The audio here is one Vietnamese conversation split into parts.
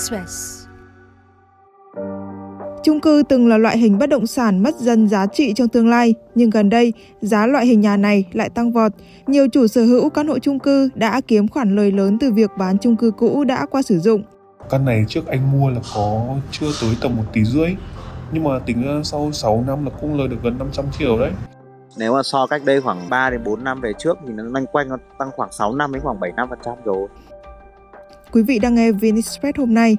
Express. Chung cư từng là loại hình bất động sản mất dần giá trị trong tương lai, nhưng gần đây, giá loại hình nhà này lại tăng vọt. Nhiều chủ sở hữu căn hộ chung cư đã kiếm khoản lời lớn từ việc bán chung cư cũ đã qua sử dụng. Căn này trước anh mua là có chưa tới tầm 1 tỷ rưỡi, nhưng mà tính ra sau 6 năm là cũng lời được gần 500 triệu đấy. Nếu mà so cách đây khoảng 3 đến 4 năm về trước thì nó loanh quanh nó tăng khoảng 6 năm đến khoảng 7 năm phần trăm rồi. Quý vị đang nghe VnExpress hôm nay.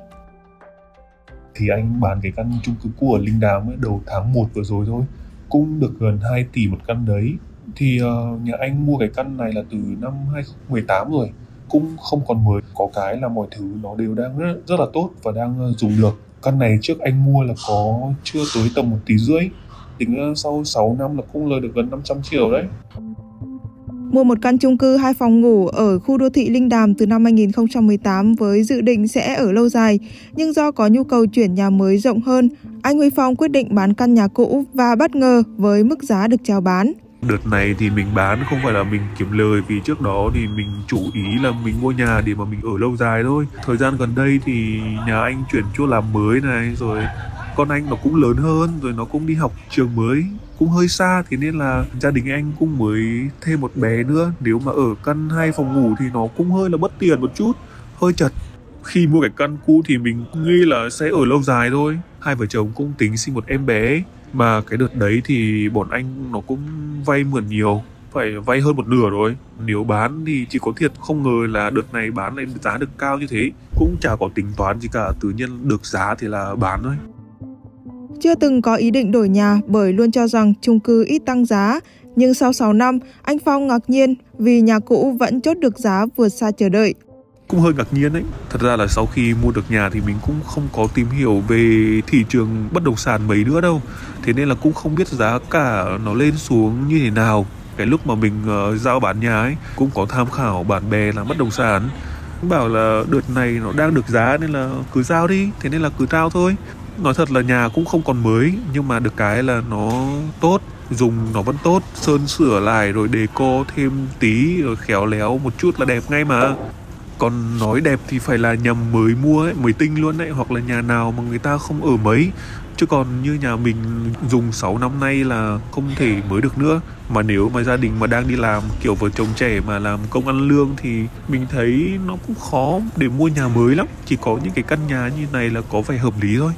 Thì anh bán cái căn chung cư cũ ở Linh Đàm ấy, đầu tháng 1 vừa rồi thôi, cũng được gần 2 tỷ một căn đấy. Thì uh, nhà anh mua cái căn này là từ năm 2018 rồi, cũng không còn mới. Có cái là mọi thứ nó đều đang rất, rất là tốt và đang uh, dùng được. Căn này trước anh mua là có chưa tới tầm 1 tỷ rưỡi, tính ờ, sau 6 năm là cũng lời được gần 500 triệu đấy. Mua một căn chung cư hai phòng ngủ ở khu đô thị Linh Đàm từ năm 2018 với dự định sẽ ở lâu dài, nhưng do có nhu cầu chuyển nhà mới rộng hơn, anh Huy Phong quyết định bán căn nhà cũ và bất ngờ với mức giá được chào bán. Đợt này thì mình bán không phải là mình kiếm lời vì trước đó thì mình chủ ý là mình mua nhà để mà mình ở lâu dài thôi. Thời gian gần đây thì nhà anh chuyển chỗ làm mới này rồi con anh nó cũng lớn hơn, rồi nó cũng đi học trường mới, cũng hơi xa, thế nên là gia đình anh cũng mới thêm một bé nữa. Nếu mà ở căn hai phòng ngủ thì nó cũng hơi là bất tiền một chút, hơi chật. Khi mua cái căn cũ thì mình nghĩ là sẽ ở lâu dài thôi. Hai vợ chồng cũng tính sinh một em bé, mà cái đợt đấy thì bọn anh nó cũng vay mượn nhiều, phải vay hơn một nửa rồi. Nếu bán thì chỉ có thiệt không ngờ là đợt này bán lại giá được cao như thế, cũng chả có tính toán gì cả, tự nhiên được giá thì là bán thôi chưa từng có ý định đổi nhà bởi luôn cho rằng chung cư ít tăng giá. Nhưng sau 6 năm, anh Phong ngạc nhiên vì nhà cũ vẫn chốt được giá vượt xa chờ đợi. Cũng hơi ngạc nhiên đấy. Thật ra là sau khi mua được nhà thì mình cũng không có tìm hiểu về thị trường bất động sản mấy nữa đâu. Thế nên là cũng không biết giá cả nó lên xuống như thế nào. Cái lúc mà mình uh, giao bán nhà ấy cũng có tham khảo bạn bè là bất động sản bảo là đợt này nó đang được giá nên là cứ giao đi thế nên là cứ giao thôi nói thật là nhà cũng không còn mới nhưng mà được cái là nó tốt dùng nó vẫn tốt sơn sửa lại rồi đề co thêm tí rồi khéo léo một chút là đẹp ngay mà. Còn nói đẹp thì phải là nhầm mới mua ấy, mới tinh luôn đấy hoặc là nhà nào mà người ta không ở mấy. Chứ còn như nhà mình dùng 6 năm nay là không thể mới được nữa. Mà nếu mà gia đình mà đang đi làm kiểu vợ chồng trẻ mà làm công ăn lương thì mình thấy nó cũng khó để mua nhà mới lắm. Chỉ có những cái căn nhà như này là có vẻ hợp lý thôi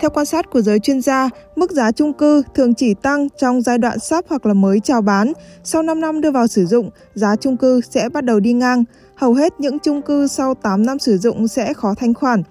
theo quan sát của giới chuyên gia, mức giá chung cư thường chỉ tăng trong giai đoạn sắp hoặc là mới chào bán. Sau 5 năm đưa vào sử dụng, giá chung cư sẽ bắt đầu đi ngang. Hầu hết những chung cư sau 8 năm sử dụng sẽ khó thanh khoản.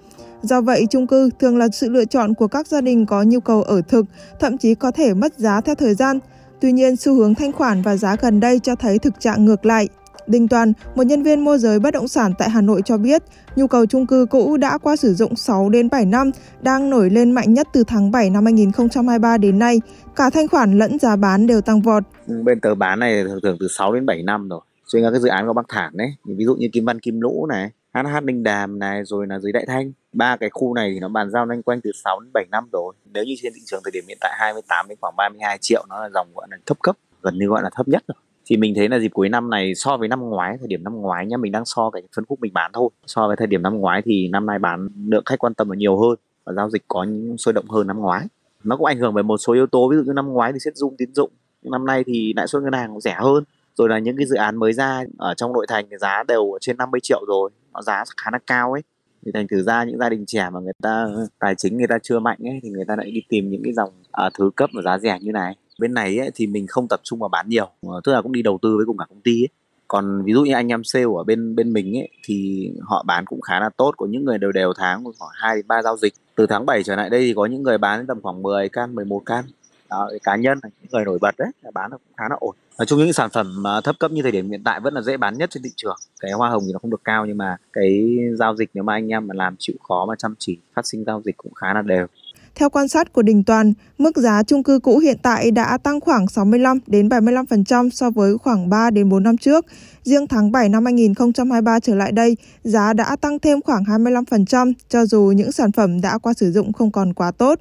Do vậy, chung cư thường là sự lựa chọn của các gia đình có nhu cầu ở thực, thậm chí có thể mất giá theo thời gian. Tuy nhiên, xu hướng thanh khoản và giá gần đây cho thấy thực trạng ngược lại. Đinh Toàn, một nhân viên môi giới bất động sản tại Hà Nội cho biết, nhu cầu chung cư cũ đã qua sử dụng 6 đến 7 năm, đang nổi lên mạnh nhất từ tháng 7 năm 2023 đến nay. Cả thanh khoản lẫn giá bán đều tăng vọt. Bên tờ bán này thường thường từ 6 đến 7 năm rồi. Cho nên các dự án của Bắc Thản đấy, ví dụ như Kim Văn Kim Lũ này, HH Ninh Đàm này, rồi là dưới Đại Thanh. Ba cái khu này thì nó bàn giao loanh quanh từ 6 đến 7 năm rồi. Nếu như trên thị trường thời điểm hiện tại 28 đến khoảng 32 triệu nó là dòng gọi là thấp cấp, gần như gọi là thấp nhất rồi thì mình thấy là dịp cuối năm này so với năm ngoái thời điểm năm ngoái nhá mình đang so cái phân khúc mình bán thôi. So với thời điểm năm ngoái thì năm nay bán lượng khách quan tâm là nhiều hơn và giao dịch có những sôi động hơn năm ngoái. Nó cũng ảnh hưởng bởi một số yếu tố ví dụ như năm ngoái thì xét zoom tín dụng nhưng năm nay thì lãi suất ngân hàng cũng rẻ hơn. Rồi là những cái dự án mới ra ở trong nội thành thì giá đều trên 50 triệu rồi nó giá khá là cao ấy. Thì thành thử ra những gia đình trẻ mà người ta tài chính người ta chưa mạnh ấy thì người ta lại đi tìm những cái dòng à, thứ cấp và giá rẻ như này bên này ấy, thì mình không tập trung vào bán nhiều ờ, tức là cũng đi đầu tư với cùng cả công ty ấy. còn ví dụ như anh em sale ở bên bên mình ấy thì họ bán cũng khá là tốt có những người đều đều tháng khoảng hai ba giao dịch. Từ tháng 7 trở lại đây thì có những người bán đến tầm khoảng 10 can 11 can. Đó, cá nhân những người nổi bật đấy bán cũng khá là ổn. Nói chung những sản phẩm thấp cấp như thời điểm hiện tại vẫn là dễ bán nhất trên thị trường. Cái hoa hồng thì nó không được cao nhưng mà cái giao dịch nếu mà anh em mà làm chịu khó mà chăm chỉ phát sinh giao dịch cũng khá là đều theo quan sát của Đình Toàn, mức giá chung cư cũ hiện tại đã tăng khoảng 65 đến 75% so với khoảng 3 đến 4 năm trước. Riêng tháng 7 năm 2023 trở lại đây, giá đã tăng thêm khoảng 25% cho dù những sản phẩm đã qua sử dụng không còn quá tốt.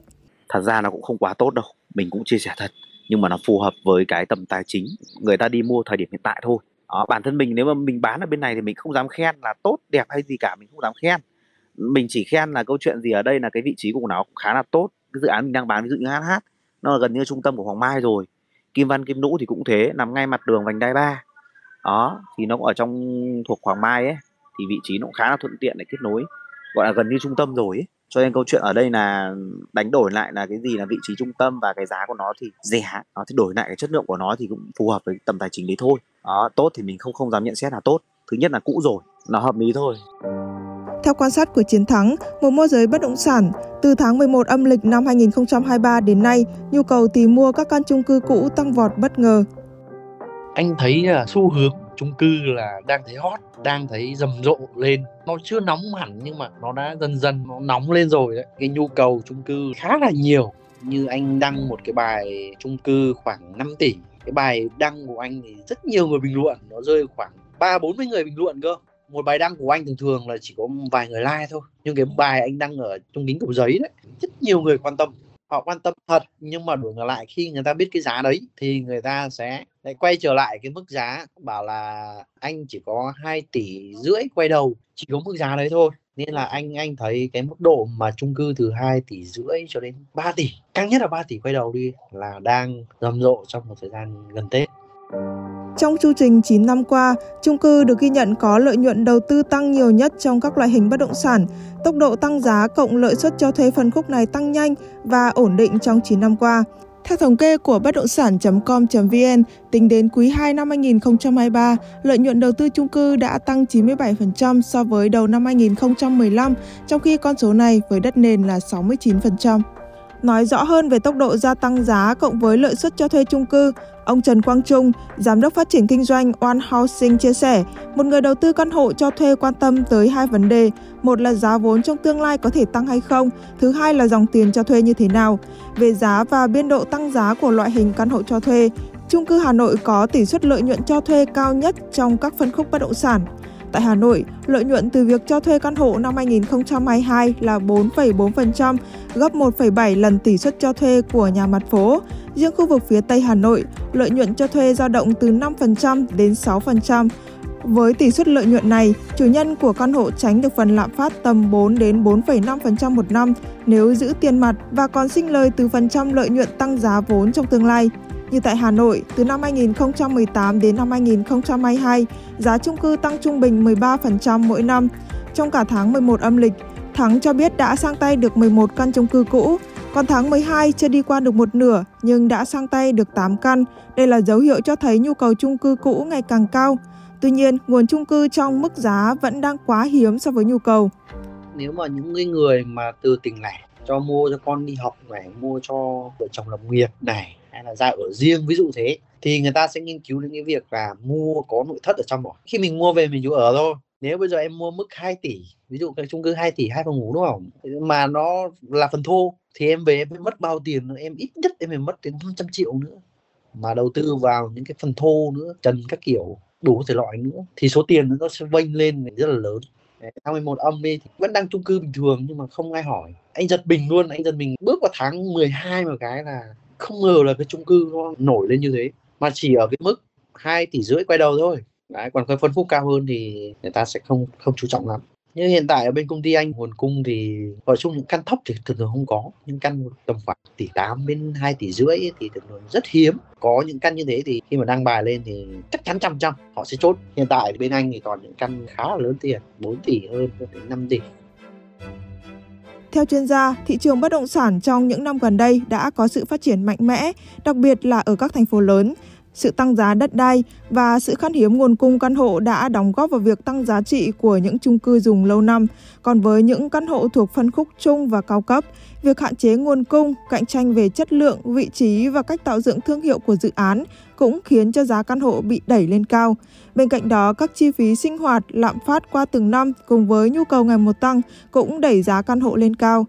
Thật ra nó cũng không quá tốt đâu, mình cũng chia sẻ thật, nhưng mà nó phù hợp với cái tầm tài chính người ta đi mua thời điểm hiện tại thôi. Đó, bản thân mình nếu mà mình bán ở bên này thì mình không dám khen là tốt đẹp hay gì cả, mình không dám khen mình chỉ khen là câu chuyện gì ở đây là cái vị trí của nó cũng khá là tốt. Cái dự án mình đang bán ví dụ như HH nó là gần như trung tâm của Hoàng Mai rồi. Kim Văn, Kim Lũ thì cũng thế, nằm ngay mặt đường vành đai ba. Đó, thì nó cũng ở trong thuộc Hoàng Mai ấy, thì vị trí nó cũng khá là thuận tiện để kết nối, gọi là gần như trung tâm rồi ấy. Cho nên câu chuyện ở đây là đánh đổi lại là cái gì là vị trí trung tâm và cái giá của nó thì rẻ, nó thì đổi lại cái chất lượng của nó thì cũng phù hợp với tầm tài chính đấy thôi. Đó, tốt thì mình không không dám nhận xét là tốt. Thứ nhất là cũ rồi, nó hợp lý thôi theo quan sát của Chiến Thắng, một môi giới bất động sản, từ tháng 11 âm lịch năm 2023 đến nay, nhu cầu tìm mua các căn chung cư cũ tăng vọt bất ngờ. Anh thấy là xu hướng chung cư là đang thấy hot, đang thấy rầm rộ lên. Nó chưa nóng hẳn nhưng mà nó đã dần dần nó nóng lên rồi đấy. Cái nhu cầu chung cư khá là nhiều. Như anh đăng một cái bài chung cư khoảng 5 tỷ. Cái bài đăng của anh thì rất nhiều người bình luận, nó rơi khoảng ba bốn mươi người bình luận cơ một bài đăng của anh thường thường là chỉ có vài người like thôi, nhưng cái bài anh đăng ở trong kính cầu giấy đấy, rất nhiều người quan tâm. Họ quan tâm thật, nhưng mà đổi ngược lại, khi người ta biết cái giá đấy thì người ta sẽ lại quay trở lại cái mức giá, bảo là anh chỉ có 2 tỷ rưỡi quay đầu, chỉ có mức giá đấy thôi. Nên là anh anh thấy cái mức độ mà chung cư từ 2 tỷ rưỡi cho đến 3 tỷ, cao nhất là 3 tỷ quay đầu đi là đang rầm rộ trong một thời gian gần Tết trong chu trình 9 năm qua, chung cư được ghi nhận có lợi nhuận đầu tư tăng nhiều nhất trong các loại hình bất động sản. Tốc độ tăng giá cộng lợi suất cho thuê phân khúc này tăng nhanh và ổn định trong 9 năm qua. Theo thống kê của bất động sản.com.vn, tính đến quý 2 năm 2023, lợi nhuận đầu tư chung cư đã tăng 97% so với đầu năm 2015, trong khi con số này với đất nền là 69%. Nói rõ hơn về tốc độ gia tăng giá cộng với lợi suất cho thuê chung cư, ông Trần Quang Trung, Giám đốc phát triển kinh doanh One Housing chia sẻ, một người đầu tư căn hộ cho thuê quan tâm tới hai vấn đề. Một là giá vốn trong tương lai có thể tăng hay không, thứ hai là dòng tiền cho thuê như thế nào. Về giá và biên độ tăng giá của loại hình căn hộ cho thuê, chung cư Hà Nội có tỷ suất lợi nhuận cho thuê cao nhất trong các phân khúc bất động sản. Tại Hà Nội, lợi nhuận từ việc cho thuê căn hộ năm 2022 là 4,4%, gấp 1,7 lần tỷ suất cho thuê của nhà mặt phố. Riêng khu vực phía Tây Hà Nội, lợi nhuận cho thuê dao động từ 5% đến 6%. Với tỷ suất lợi nhuận này, chủ nhân của căn hộ tránh được phần lạm phát tầm 4 đến 4,5% một năm nếu giữ tiền mặt và còn sinh lời từ phần trăm lợi nhuận tăng giá vốn trong tương lai. Như tại Hà Nội, từ năm 2018 đến năm 2022, giá chung cư tăng trung bình 13% mỗi năm. Trong cả tháng 11 âm lịch, Thắng cho biết đã sang tay được 11 căn chung cư cũ, còn tháng 12 chưa đi qua được một nửa nhưng đã sang tay được 8 căn. Đây là dấu hiệu cho thấy nhu cầu chung cư cũ ngày càng cao. Tuy nhiên, nguồn chung cư trong mức giá vẫn đang quá hiếm so với nhu cầu. Nếu mà những người mà từ tỉnh lẻ cho mua cho con đi học này, mua cho vợ chồng lập nghiệp này hay là ra ở riêng, ví dụ thế, thì người ta sẽ nghiên cứu đến cái việc là mua có nội thất ở trong rồi khi mình mua về mình chủ ở thôi. Nếu bây giờ em mua mức 2 tỷ, ví dụ cái chung cư 2 tỷ, hai phòng ngủ đúng không? Mà nó là phần thô, thì em về em phải mất bao tiền nữa. Em ít nhất em phải mất đến 500 triệu nữa. Mà đầu tư vào những cái phần thô nữa, trần các kiểu, đủ thể loại nữa, thì số tiền nó sẽ vênh lên rất là lớn. Tháng 11 âm đi thì vẫn đang chung cư bình thường nhưng mà không ai hỏi. Anh giật mình luôn, anh giật mình. Bước vào tháng 12 một cái là không ngờ là cái chung cư nó nổi lên như thế. Mà chỉ ở cái mức 2 tỷ rưỡi quay đầu thôi. Đấy, còn cái phân khúc cao hơn thì người ta sẽ không không chú trọng lắm. Như hiện tại ở bên công ty anh nguồn cung thì ở chung những căn thấp thì thường thường không có. Những căn tầm khoảng tỷ 8 đến 2 tỷ rưỡi thì thường thường rất hiếm. Có những căn như thế thì khi mà đăng bài lên thì chắc chắn trăm trăm họ sẽ chốt. Hiện tại bên anh thì còn những căn khá là lớn tiền 4 tỷ hơn đến 5 tỷ theo chuyên gia, thị trường bất động sản trong những năm gần đây đã có sự phát triển mạnh mẽ, đặc biệt là ở các thành phố lớn. Sự tăng giá đất đai và sự khan hiếm nguồn cung căn hộ đã đóng góp vào việc tăng giá trị của những chung cư dùng lâu năm. Còn với những căn hộ thuộc phân khúc trung và cao cấp, việc hạn chế nguồn cung, cạnh tranh về chất lượng, vị trí và cách tạo dựng thương hiệu của dự án cũng khiến cho giá căn hộ bị đẩy lên cao. Bên cạnh đó, các chi phí sinh hoạt, lạm phát qua từng năm cùng với nhu cầu ngày một tăng cũng đẩy giá căn hộ lên cao.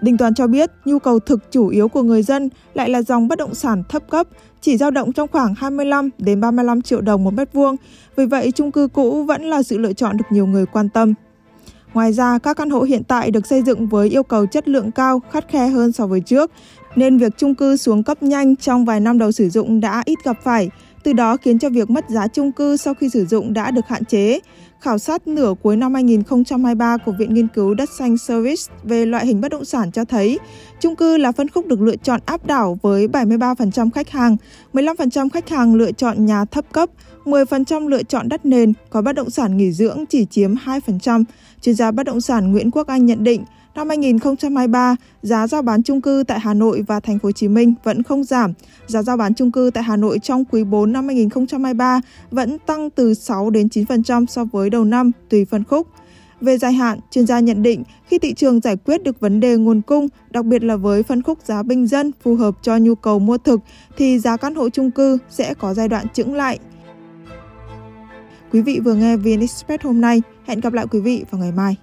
Đình Toàn cho biết nhu cầu thực chủ yếu của người dân lại là dòng bất động sản thấp cấp, chỉ dao động trong khoảng 25 đến 35 triệu đồng một mét vuông. Vì vậy, chung cư cũ vẫn là sự lựa chọn được nhiều người quan tâm. Ngoài ra, các căn hộ hiện tại được xây dựng với yêu cầu chất lượng cao, khắt khe hơn so với trước, nên việc chung cư xuống cấp nhanh trong vài năm đầu sử dụng đã ít gặp phải từ đó khiến cho việc mất giá chung cư sau khi sử dụng đã được hạn chế. Khảo sát nửa cuối năm 2023 của Viện Nghiên cứu Đất xanh Service về loại hình bất động sản cho thấy, chung cư là phân khúc được lựa chọn áp đảo với 73% khách hàng, 15% khách hàng lựa chọn nhà thấp cấp, 10% lựa chọn đất nền, có bất động sản nghỉ dưỡng chỉ chiếm 2%. Chuyên gia bất động sản Nguyễn Quốc Anh nhận định, Năm 2023, giá giao bán chung cư tại Hà Nội và Thành phố Hồ Chí Minh vẫn không giảm. Giá giao bán chung cư tại Hà Nội trong quý 4 năm 2023 vẫn tăng từ 6 đến 9% so với đầu năm tùy phân khúc. Về dài hạn, chuyên gia nhận định khi thị trường giải quyết được vấn đề nguồn cung, đặc biệt là với phân khúc giá bình dân phù hợp cho nhu cầu mua thực, thì giá căn hộ chung cư sẽ có giai đoạn chững lại. Quý vị vừa nghe VN Express hôm nay. Hẹn gặp lại quý vị vào ngày mai.